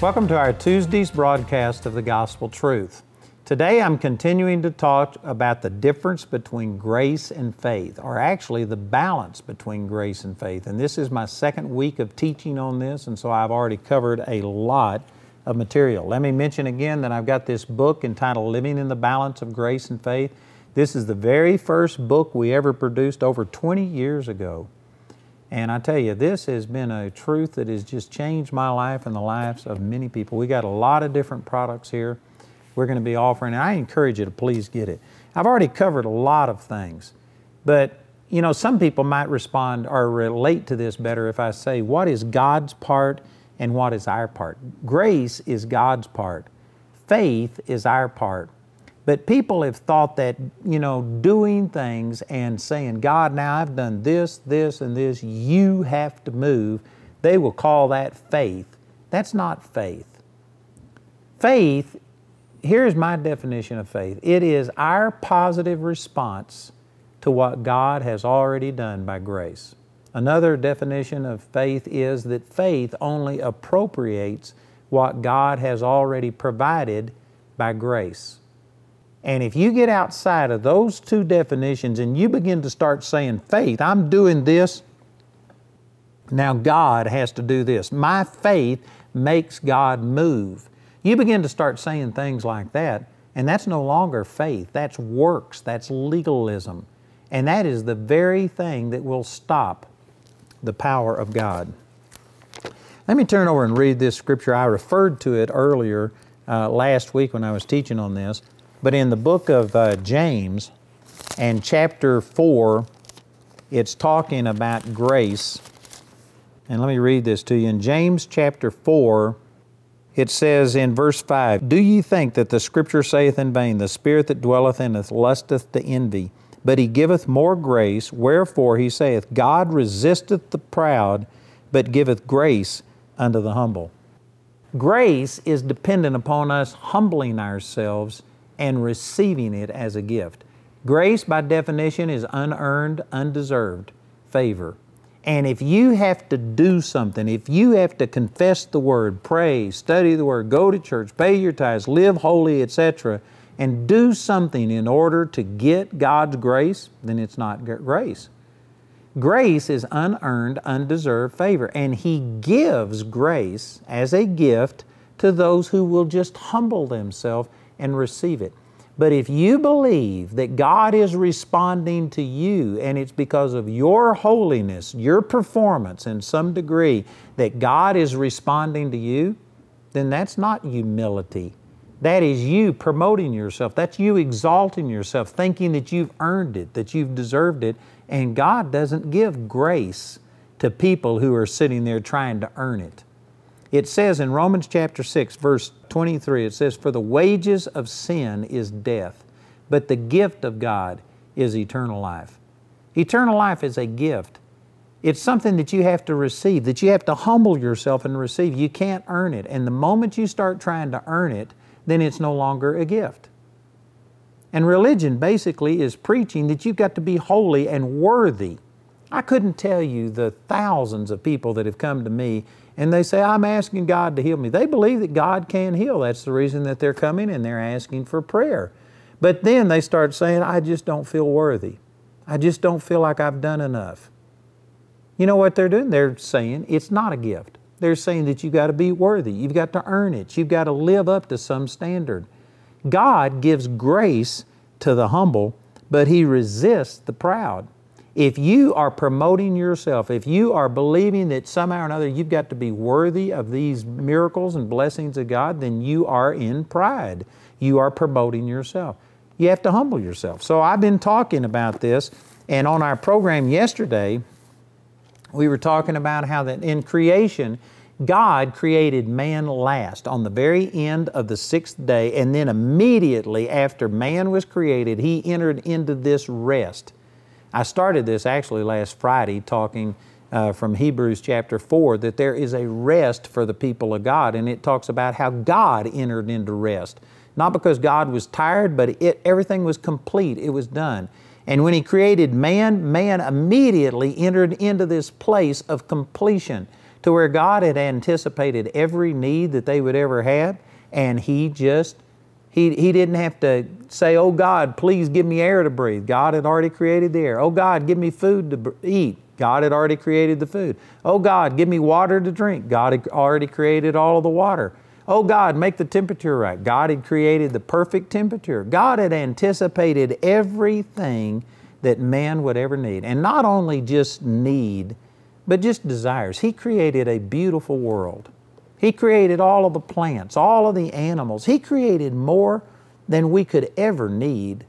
Welcome to our Tuesday's broadcast of the Gospel Truth. Today I'm continuing to talk about the difference between grace and faith, or actually the balance between grace and faith. And this is my second week of teaching on this, and so I've already covered a lot of material. Let me mention again that I've got this book entitled Living in the Balance of Grace and Faith. This is the very first book we ever produced over 20 years ago. And I tell you, this has been a truth that has just changed my life and the lives of many people. We got a lot of different products here we're going to be offering, and I encourage you to please get it. I've already covered a lot of things, but you know, some people might respond or relate to this better if I say, what is God's part and what is our part? Grace is God's part, faith is our part. But people have thought that, you know, doing things and saying, God, now I've done this, this, and this, you have to move, they will call that faith. That's not faith. Faith, here's my definition of faith it is our positive response to what God has already done by grace. Another definition of faith is that faith only appropriates what God has already provided by grace. And if you get outside of those two definitions and you begin to start saying, faith, I'm doing this, now God has to do this. My faith makes God move. You begin to start saying things like that, and that's no longer faith. That's works, that's legalism. And that is the very thing that will stop the power of God. Let me turn over and read this scripture. I referred to it earlier uh, last week when I was teaching on this. But in the book of uh, James and chapter 4, it's talking about grace. And let me read this to you. In James chapter 4, it says in verse 5 Do ye think that the Scripture saith in vain, The Spirit that dwelleth in us lusteth to envy? But he giveth more grace, wherefore he saith, God resisteth the proud, but giveth grace unto the humble. Grace is dependent upon us humbling ourselves and receiving it as a gift. Grace, by definition, is unearned, undeserved favor. And if you have to do something, if you have to confess the Word, pray, study the Word, go to church, pay your tithes, live holy, etc., and do something in order to get God's grace, then it's not grace. Grace is unearned, undeserved favor, and He gives grace as a gift to those who will just humble themselves and receive it. But if you believe that God is responding to you and it's because of your holiness, your performance in some degree, that God is responding to you, then that's not humility. That is you promoting yourself. That's you exalting yourself, thinking that you've earned it, that you've deserved it. And God doesn't give grace to people who are sitting there trying to earn it. It says in Romans chapter 6, verse 23, it says, For the wages of sin is death, but the gift of God is eternal life. Eternal life is a gift. It's something that you have to receive, that you have to humble yourself and receive. You can't earn it. And the moment you start trying to earn it, then it's no longer a gift. And religion basically is preaching that you've got to be holy and worthy. I couldn't tell you the thousands of people that have come to me and they say, I'm asking God to heal me. They believe that God can heal. That's the reason that they're coming and they're asking for prayer. But then they start saying, I just don't feel worthy. I just don't feel like I've done enough. You know what they're doing? They're saying it's not a gift. They're saying that you've got to be worthy. You've got to earn it. You've got to live up to some standard. God gives grace to the humble, but He resists the proud. If you are promoting yourself, if you are believing that somehow or another you've got to be worthy of these miracles and blessings of God, then you are in pride. You are promoting yourself. You have to humble yourself. So I've been talking about this, and on our program yesterday, we were talking about how that in creation, God created man last on the very end of the sixth day, and then immediately after man was created, He entered into this rest. I started this actually last Friday talking uh, from Hebrews chapter 4 that there is a rest for the people of God, and it talks about how God entered into rest. Not because God was tired, but it, everything was complete, it was done. And when He created man, man immediately entered into this place of completion to where God had anticipated every need that they would ever have, and He just he, he didn't have to say, Oh God, please give me air to breathe. God had already created the air. Oh God, give me food to eat. God had already created the food. Oh God, give me water to drink. God had already created all of the water. Oh God, make the temperature right. God had created the perfect temperature. God had anticipated everything that man would ever need. And not only just need, but just desires. He created a beautiful world. He created all of the plants, all of the animals. He created more than we could ever need.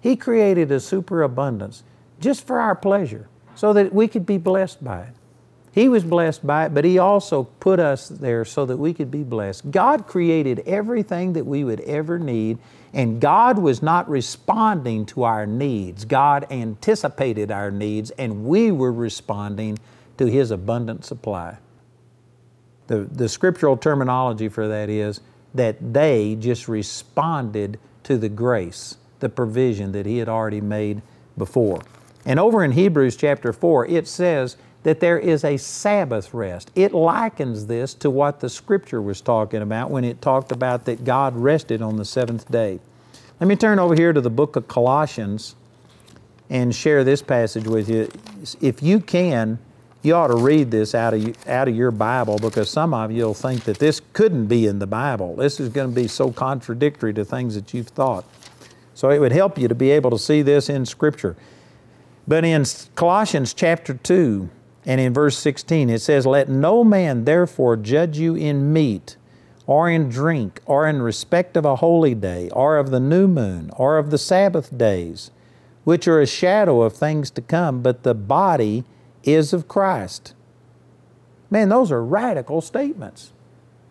He created a superabundance just for our pleasure so that we could be blessed by it. He was blessed by it, but He also put us there so that we could be blessed. God created everything that we would ever need, and God was not responding to our needs. God anticipated our needs, and we were responding to His abundant supply. The, the scriptural terminology for that is that they just responded to the grace, the provision that He had already made before. And over in Hebrews chapter 4, it says that there is a Sabbath rest. It likens this to what the Scripture was talking about when it talked about that God rested on the seventh day. Let me turn over here to the book of Colossians and share this passage with you. If you can, you ought to read this out of, out of your Bible because some of you will think that this couldn't be in the Bible. This is going to be so contradictory to things that you've thought. So it would help you to be able to see this in Scripture. But in Colossians chapter 2 and in verse 16, it says, Let no man therefore judge you in meat, or in drink, or in respect of a holy day, or of the new moon, or of the Sabbath days, which are a shadow of things to come, but the body is of Christ. Man, those are radical statements.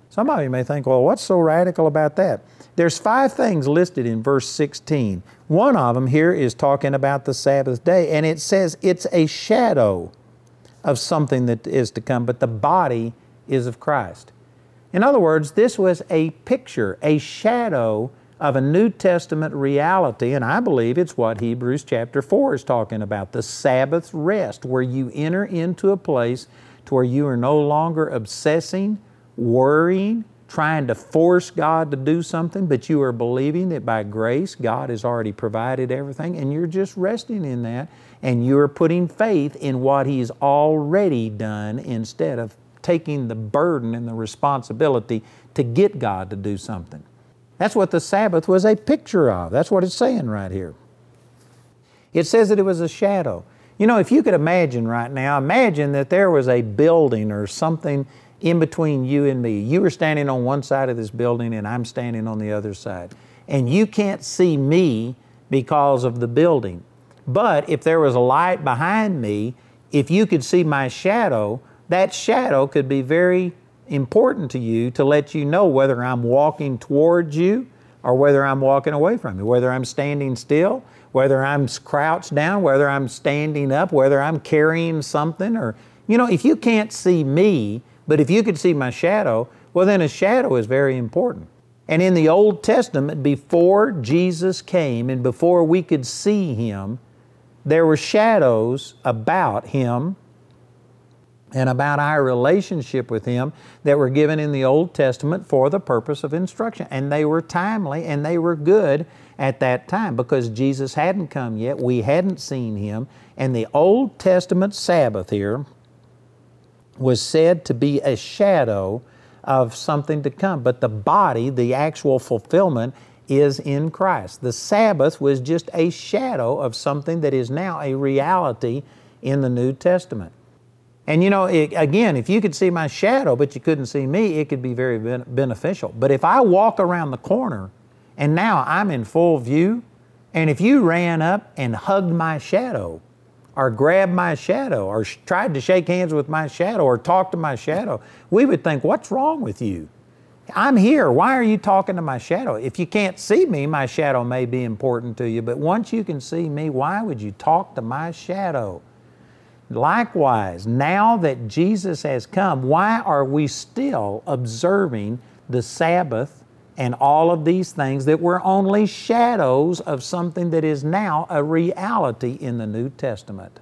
Some of you may think, well, what's so radical about that? There's five things listed in verse 16. One of them here is talking about the Sabbath day, and it says it's a shadow of something that is to come, but the body is of Christ. In other words, this was a picture, a shadow of a New Testament reality, and I believe it's what Hebrews chapter 4 is talking about the Sabbath rest, where you enter into a place to where you are no longer obsessing, worrying, trying to force God to do something, but you are believing that by grace God has already provided everything, and you're just resting in that, and you're putting faith in what He's already done instead of taking the burden and the responsibility to get God to do something. That's what the Sabbath was a picture of. That's what it's saying right here. It says that it was a shadow. You know, if you could imagine right now, imagine that there was a building or something in between you and me. You were standing on one side of this building and I'm standing on the other side. And you can't see me because of the building. But if there was a light behind me, if you could see my shadow, that shadow could be very important to you to let you know whether I'm walking towards you or whether I'm walking away from you, whether I'm standing still, whether I'm crouched down, whether I'm standing up, whether I'm carrying something or you know, if you can't see me, but if you could see my shadow, well then a shadow is very important. And in the Old Testament, before Jesus came and before we could see Him, there were shadows about Him and about our relationship with Him that were given in the Old Testament for the purpose of instruction. And they were timely and they were good at that time because Jesus hadn't come yet. We hadn't seen Him. And the Old Testament Sabbath here was said to be a shadow of something to come. But the body, the actual fulfillment, is in Christ. The Sabbath was just a shadow of something that is now a reality in the New Testament. And you know, it, again, if you could see my shadow but you couldn't see me, it could be very ben- beneficial. But if I walk around the corner and now I'm in full view, and if you ran up and hugged my shadow, or grabbed my shadow or sh- tried to shake hands with my shadow or talk to my shadow, we would think, What's wrong with you? I'm here. Why are you talking to my shadow? If you can't see me, my shadow may be important to you, but once you can see me, why would you talk to my shadow? Likewise, now that Jesus has come, why are we still observing the Sabbath and all of these things that were only shadows of something that is now a reality in the New Testament?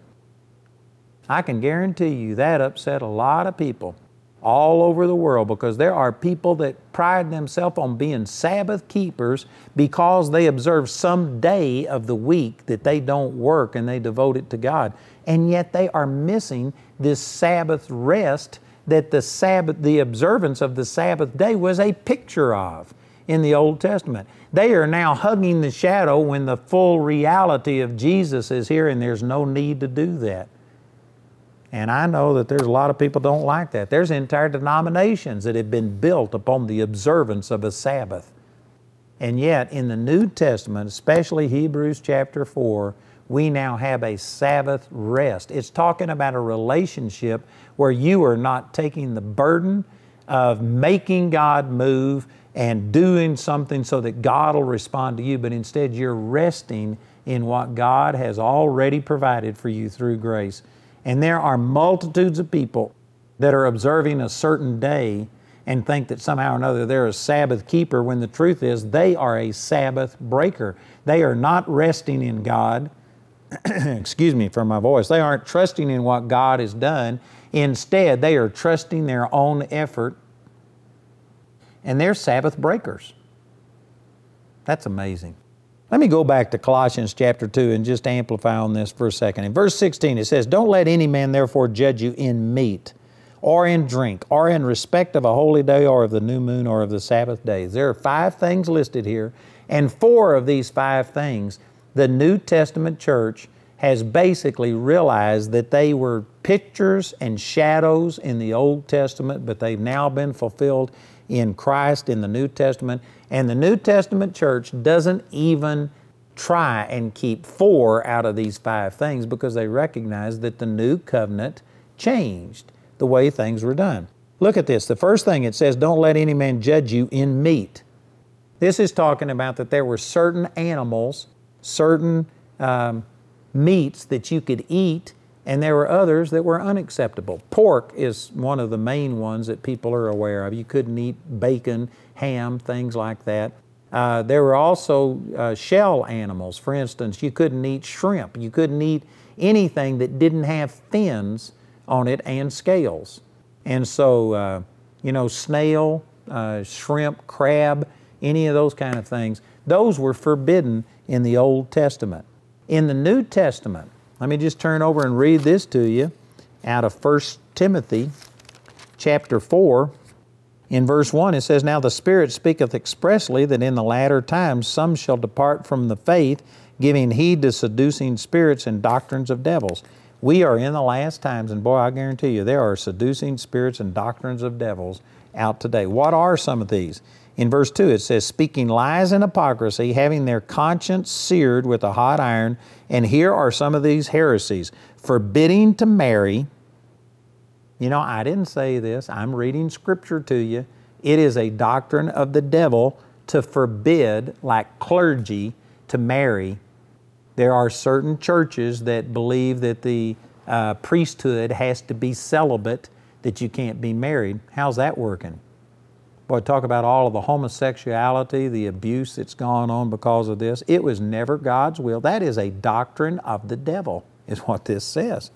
I can guarantee you that upset a lot of people all over the world because there are people that pride themselves on being Sabbath keepers because they observe some day of the week that they don't work and they devote it to God. And yet they are missing this Sabbath rest that the Sabbath, the observance of the Sabbath day was a picture of in the Old Testament. They are now hugging the shadow when the full reality of Jesus is here and there's no need to do that. And I know that there's a lot of people don't like that. There's entire denominations that have been built upon the observance of a Sabbath. And yet, in the New Testament, especially Hebrews chapter 4, we now have a Sabbath rest. It's talking about a relationship where you are not taking the burden of making God move and doing something so that God will respond to you, but instead you're resting in what God has already provided for you through grace. And there are multitudes of people that are observing a certain day and think that somehow or another they're a Sabbath keeper when the truth is they are a Sabbath breaker. They are not resting in God. Excuse me for my voice. They aren't trusting in what God has done. Instead, they are trusting their own effort and they're Sabbath breakers. That's amazing. Let me go back to Colossians chapter 2 and just amplify on this for a second. In verse 16, it says, Don't let any man therefore judge you in meat, or in drink, or in respect of a holy day, or of the new moon, or of the Sabbath days. There are five things listed here, and four of these five things, the New Testament church has basically realized that they were pictures and shadows in the Old Testament, but they've now been fulfilled in Christ in the New Testament. And the New Testament church doesn't even try and keep four out of these five things because they recognize that the new covenant changed the way things were done. Look at this. The first thing it says, Don't let any man judge you in meat. This is talking about that there were certain animals, certain um, meats that you could eat and there were others that were unacceptable. Pork is one of the main ones that people are aware of. You couldn't eat bacon, ham, things like that. Uh, there were also uh, shell animals. For instance, you couldn't eat shrimp. You couldn't eat anything that didn't have fins on it and scales. And so, uh, you know, snail, uh, shrimp, crab, any of those kind of things, those were forbidden in the Old Testament. In the New Testament, let me just turn over and read this to you out of 1 Timothy chapter 4. In verse 1, it says, Now the Spirit speaketh expressly that in the latter times some shall depart from the faith, giving heed to seducing spirits and doctrines of devils. We are in the last times, and boy, I guarantee you, there are seducing spirits and doctrines of devils out today. What are some of these? In verse 2, it says, Speaking lies and hypocrisy, having their conscience seared with a hot iron. And here are some of these heresies forbidding to marry. You know, I didn't say this, I'm reading scripture to you. It is a doctrine of the devil to forbid, like clergy, to marry. There are certain churches that believe that the uh, priesthood has to be celibate, that you can't be married. How's that working? Boy, talk about all of the homosexuality, the abuse that's gone on because of this. It was never God's will. That is a doctrine of the devil, is what this says.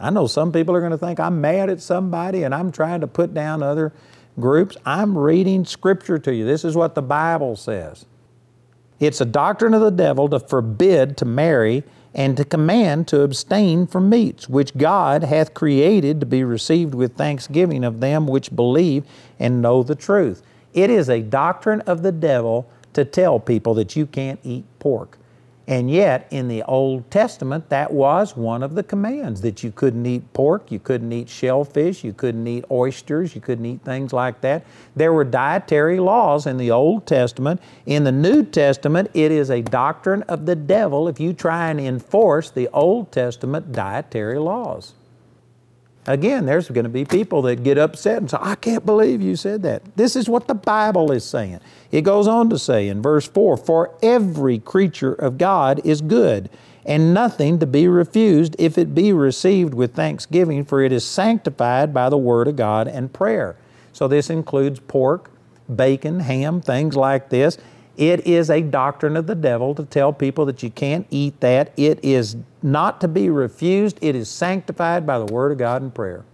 I know some people are going to think I'm mad at somebody and I'm trying to put down other groups. I'm reading Scripture to you. This is what the Bible says. It's a doctrine of the devil to forbid to marry and to command to abstain from meats, which God hath created to be received with thanksgiving of them which believe and know the truth. It is a doctrine of the devil to tell people that you can't eat pork. And yet, in the Old Testament, that was one of the commands that you couldn't eat pork, you couldn't eat shellfish, you couldn't eat oysters, you couldn't eat things like that. There were dietary laws in the Old Testament. In the New Testament, it is a doctrine of the devil if you try and enforce the Old Testament dietary laws. Again, there's going to be people that get upset and say, I can't believe you said that. This is what the Bible is saying. It goes on to say in verse 4 For every creature of God is good, and nothing to be refused if it be received with thanksgiving, for it is sanctified by the Word of God and prayer. So this includes pork, bacon, ham, things like this. It is a doctrine of the devil to tell people that you can't eat that. It is not to be refused. It is sanctified by the Word of God and prayer.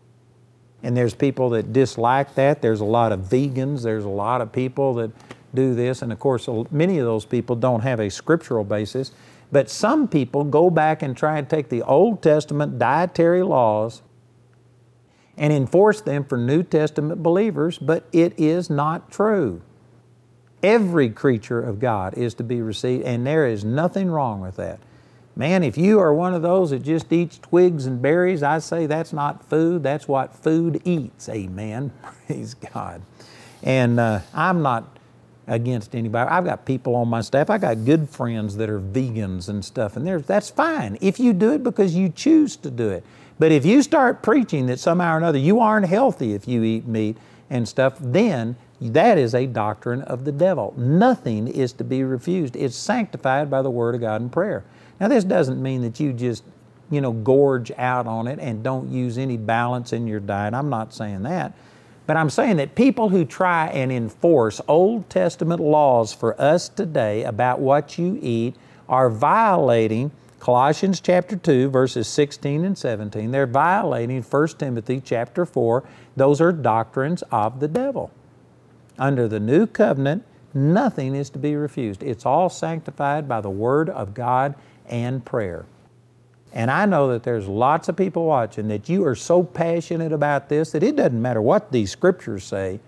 And there's people that dislike that. There's a lot of vegans. There's a lot of people that do this. And of course, many of those people don't have a scriptural basis. But some people go back and try and take the Old Testament dietary laws and enforce them for New Testament believers, but it is not true. Every creature of God is to be received, and there is nothing wrong with that. Man, if you are one of those that just eats twigs and berries, I say that's not food. That's what food eats. Amen. Praise God. And uh, I'm not against anybody. I've got people on my staff. I got good friends that are vegans and stuff, and that's fine if you do it because you choose to do it. But if you start preaching that somehow or another you aren't healthy if you eat meat and stuff, then that is a doctrine of the devil. Nothing is to be refused. It's sanctified by the Word of God and prayer. Now, this doesn't mean that you just, you know, gorge out on it and don't use any balance in your diet. I'm not saying that. But I'm saying that people who try and enforce Old Testament laws for us today about what you eat are violating Colossians chapter 2 verses 16 and 17. They're violating 1 Timothy chapter 4. Those are doctrines of the devil. Under the new covenant, nothing is to be refused. It's all sanctified by the Word of God and prayer. And I know that there's lots of people watching that you are so passionate about this that it doesn't matter what these scriptures say.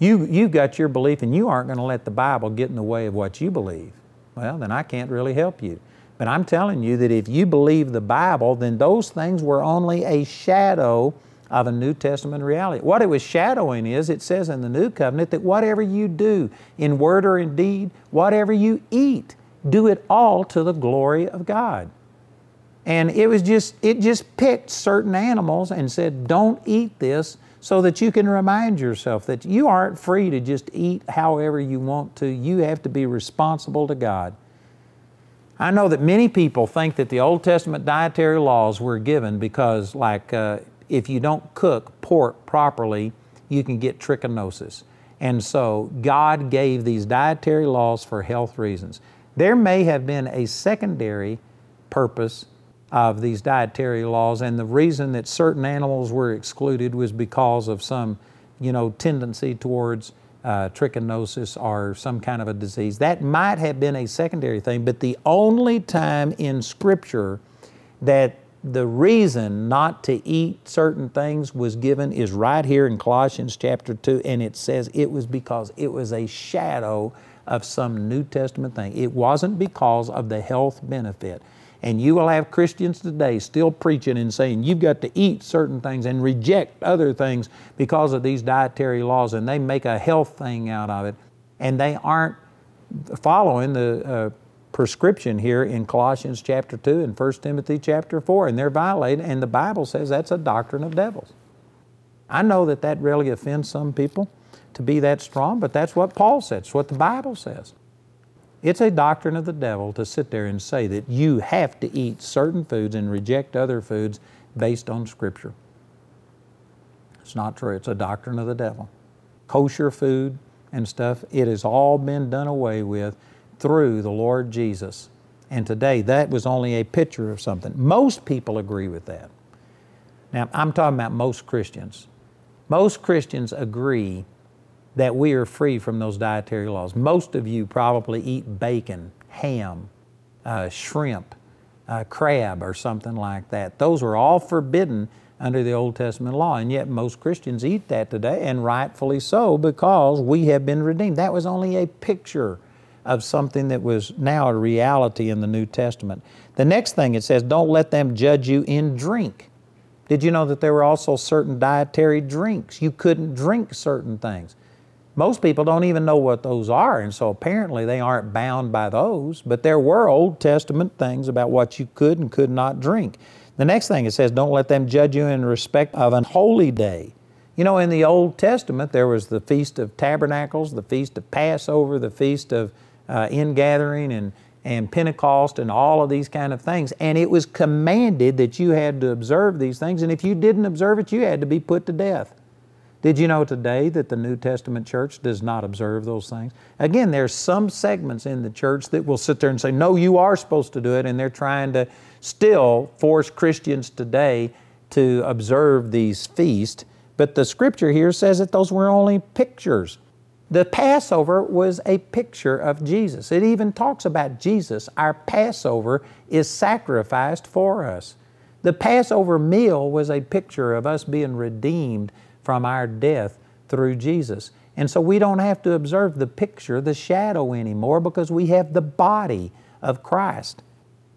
You, you've got your belief and you aren't going to let the Bible get in the way of what you believe. Well, then I can't really help you. But I'm telling you that if you believe the Bible, then those things were only a shadow of a New Testament reality. What it was shadowing is it says in the New Covenant that whatever you do in word or in deed, whatever you eat, do it all to the glory of God. And it was just it just picked certain animals and said, "Don't eat this." So that you can remind yourself that you aren't free to just eat however you want to. You have to be responsible to God. I know that many people think that the Old Testament dietary laws were given because, like, uh, if you don't cook pork properly, you can get trichinosis. And so God gave these dietary laws for health reasons. There may have been a secondary purpose of these dietary laws, and the reason that certain animals were excluded was because of some, you know, tendency towards uh, trichinosis or some kind of a disease. That might have been a secondary thing, but the only time in Scripture that the reason not to eat certain things was given is right here in Colossians chapter 2, and it says it was because it was a shadow of some New Testament thing. It wasn't because of the health benefit. And you will have Christians today still preaching and saying you've got to eat certain things and reject other things because of these dietary laws, and they make a health thing out of it. And they aren't following the uh, prescription here in Colossians chapter 2 and 1 Timothy chapter 4, and they're violating, and the Bible says that's a doctrine of devils. I know that that really offends some people to be that strong, but that's what Paul says, it's what the Bible says. It's a doctrine of the devil to sit there and say that you have to eat certain foods and reject other foods based on Scripture. It's not true. It's a doctrine of the devil. Kosher food and stuff, it has all been done away with through the Lord Jesus. And today, that was only a picture of something. Most people agree with that. Now, I'm talking about most Christians. Most Christians agree that we are free from those dietary laws. Most of you probably eat bacon, ham, uh, shrimp, uh, crab, or something like that. Those are all forbidden under the Old Testament law, and yet most Christians eat that today, and rightfully so because we have been redeemed. That was only a picture of something that was now a reality in the New Testament. The next thing it says, don't let them judge you in drink. Did you know that there were also certain dietary drinks? You couldn't drink certain things. Most people don't even know what those are, and so apparently they aren't bound by those, but there were Old Testament things about what you could and could not drink. The next thing it says, don't let them judge you in respect of an holy day. You know, in the Old Testament, there was the Feast of Tabernacles, the Feast of Passover, the Feast of uh, Ingathering, and, and Pentecost, and all of these kind of things. And it was commanded that you had to observe these things, and if you didn't observe it, you had to be put to death. Did you know today that the New Testament church does not observe those things? Again, there's some segments in the church that will sit there and say, no, you are supposed to do it, and they're trying to still force Christians today to observe these feasts. But the scripture here says that those were only pictures. The Passover was a picture of Jesus. It even talks about Jesus. Our Passover is sacrificed for us. The Passover meal was a picture of us being redeemed from our death through Jesus. And so we don't have to observe the picture, the shadow anymore because we have the body of Christ.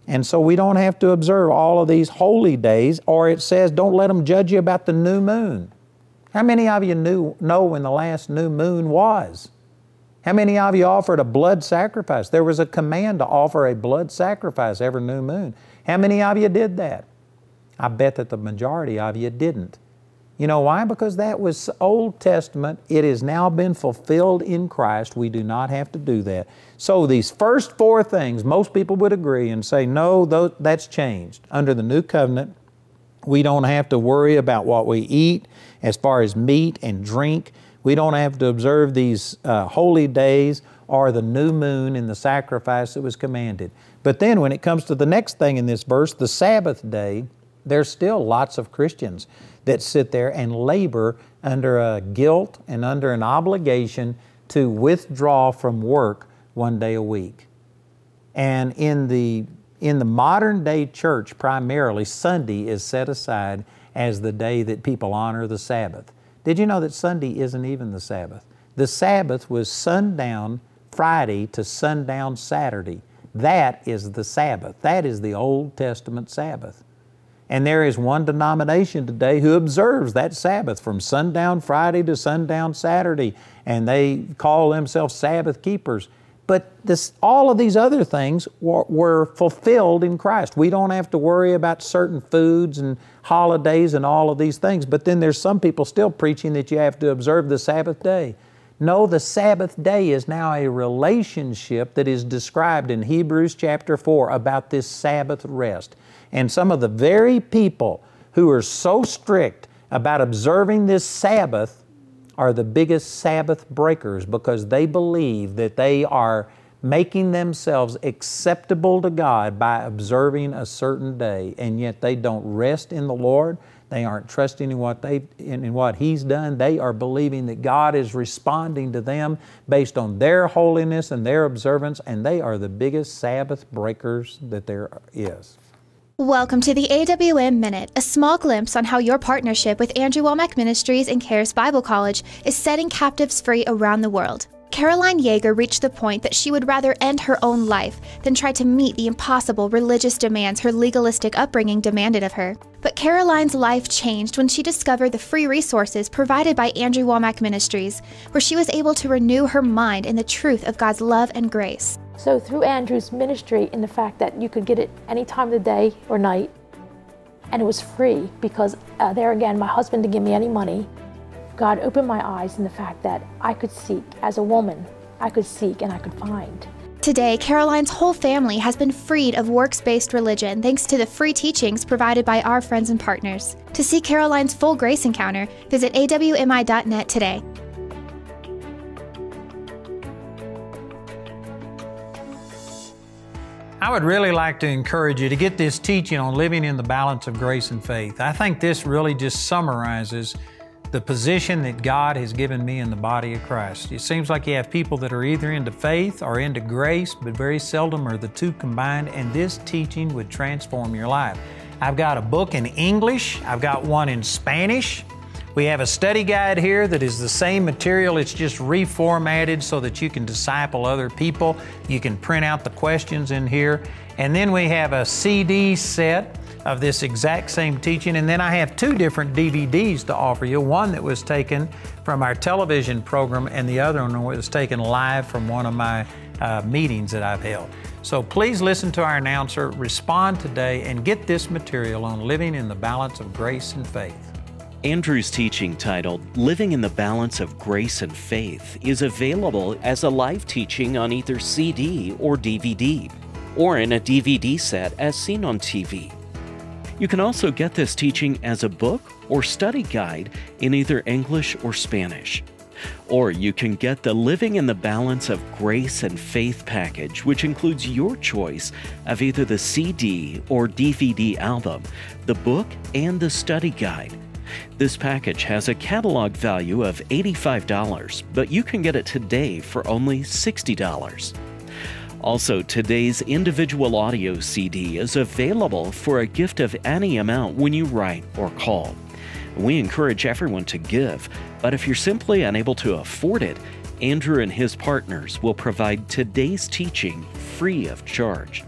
And so we don't have to observe all of these holy days, or it says, don't let them judge you about the new moon. How many of you knew, know when the last new moon was? How many of you offered a blood sacrifice? There was a command to offer a blood sacrifice every new moon. How many of you did that? I bet that the majority of you didn't. You know why? Because that was Old Testament. It has now been fulfilled in Christ. We do not have to do that. So, these first four things, most people would agree and say, no, that's changed. Under the new covenant, we don't have to worry about what we eat as far as meat and drink. We don't have to observe these uh, holy days or the new moon in the sacrifice that was commanded. But then, when it comes to the next thing in this verse, the Sabbath day, there's still lots of Christians that sit there and labor under a guilt and under an obligation to withdraw from work one day a week. And in the, in the modern day church, primarily, Sunday is set aside as the day that people honor the Sabbath. Did you know that Sunday isn't even the Sabbath? The Sabbath was sundown Friday to sundown Saturday. That is the Sabbath. That is the Old Testament Sabbath. And there is one denomination today who observes that Sabbath from sundown Friday to sundown Saturday, and they call themselves Sabbath keepers. But this, all of these other things were, were, fulfilled in Christ. We don't have to worry about certain foods and holidays and all of these things. But then there's some people still preaching that you have to observe the Sabbath day. No, the Sabbath day is now a relationship that is described in Hebrews chapter 4 about this Sabbath rest. And some of the very people who are so strict about observing this Sabbath are the biggest Sabbath breakers because they believe that they are making themselves acceptable to God by observing a certain day, and yet they don't rest in the Lord. They aren't trusting in what they in, in, what He's done. They are believing that God is responding to them based on their holiness and their observance, and they are the biggest Sabbath breakers that there is. Welcome to the AWM Minute, a small glimpse on how your partnership with Andrew Wommack Ministries and Charis Bible College is setting captives free around the world. Caroline Yeager reached the point that she would rather end her own life than try to meet the impossible religious demands her legalistic upbringing demanded of her. But Caroline's life changed when she discovered the free resources provided by Andrew Wommack Ministries, where she was able to renew her mind in the truth of God's love and grace. So through Andrew's ministry in the fact that you could get it any time of the day or night, and it was free because uh, there again, my husband didn't give me any money. God opened my eyes in the fact that I could seek as a woman, I could seek and I could find. Today, Caroline's whole family has been freed of works based religion thanks to the free teachings provided by our friends and partners. To see Caroline's full grace encounter, visit awmi.net today. I would really like to encourage you to get this teaching on living in the balance of grace and faith. I think this really just summarizes the position that God has given me in the body of Christ. It seems like you have people that are either into faith or into grace, but very seldom are the two combined, and this teaching would transform your life. I've got a book in English, I've got one in Spanish. We have a study guide here that is the same material, it's just reformatted so that you can disciple other people. You can print out the questions in here. And then we have a CD set of this exact same teaching. And then I have two different DVDs to offer you one that was taken from our television program, and the other one was taken live from one of my uh, meetings that I've held. So please listen to our announcer, respond today, and get this material on living in the balance of grace and faith. Andrew's teaching titled Living in the Balance of Grace and Faith is available as a live teaching on either CD or DVD, or in a DVD set as seen on TV. You can also get this teaching as a book or study guide in either English or Spanish. Or you can get the Living in the Balance of Grace and Faith package, which includes your choice of either the CD or DVD album, the book, and the study guide. This package has a catalog value of $85, but you can get it today for only $60. Also, today's individual audio CD is available for a gift of any amount when you write or call. We encourage everyone to give, but if you're simply unable to afford it, Andrew and his partners will provide today's teaching free of charge.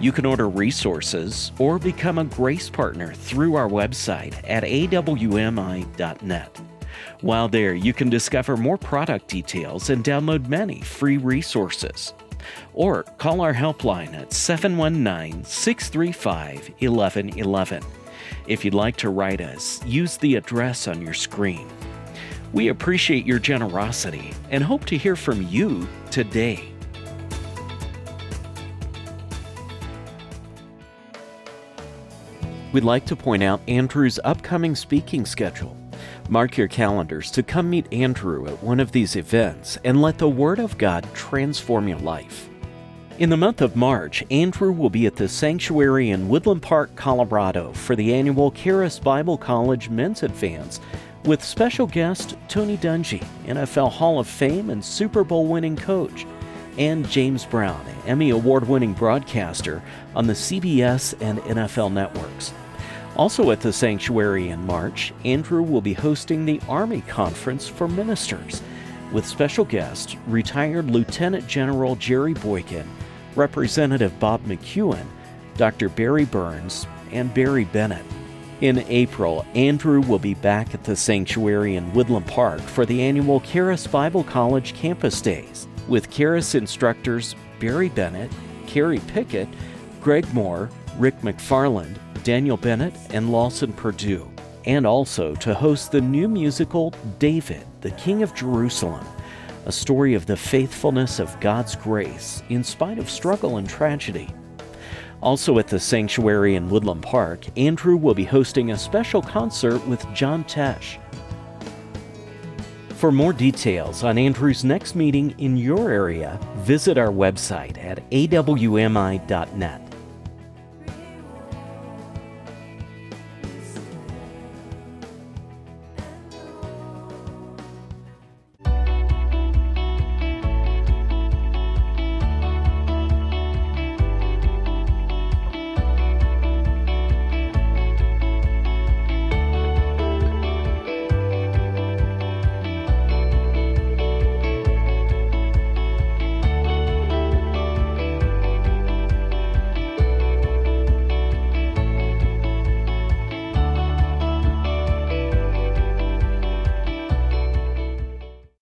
You can order resources or become a Grace Partner through our website at awmi.net. While there, you can discover more product details and download many free resources. Or call our helpline at 719 635 1111. If you'd like to write us, use the address on your screen. We appreciate your generosity and hope to hear from you today. We'd like to point out Andrew's upcoming speaking schedule. Mark your calendars to come meet Andrew at one of these events and let the Word of God transform your life. In the month of March, Andrew will be at the Sanctuary in Woodland Park, Colorado for the annual Charis Bible College Men's Advance with special guest Tony Dungy, NFL Hall of Fame and Super Bowl winning coach, and James Brown, Emmy Award winning broadcaster on the CBS and NFL networks. Also at the sanctuary in March, Andrew will be hosting the Army Conference for Ministers with special guest retired Lieutenant General Jerry Boykin, Representative Bob McEwen, Dr. Barry Burns, and Barry Bennett. In April, Andrew will be back at the sanctuary in Woodland Park for the annual Charis Bible College Campus Days with Charis instructors Barry Bennett, Carrie Pickett, Greg Moore, Rick McFarland, Daniel Bennett, and Lawson Perdue, and also to host the new musical David, the King of Jerusalem, a story of the faithfulness of God's grace in spite of struggle and tragedy. Also at the sanctuary in Woodland Park, Andrew will be hosting a special concert with John Tesh. For more details on Andrew's next meeting in your area, visit our website at awmi.net.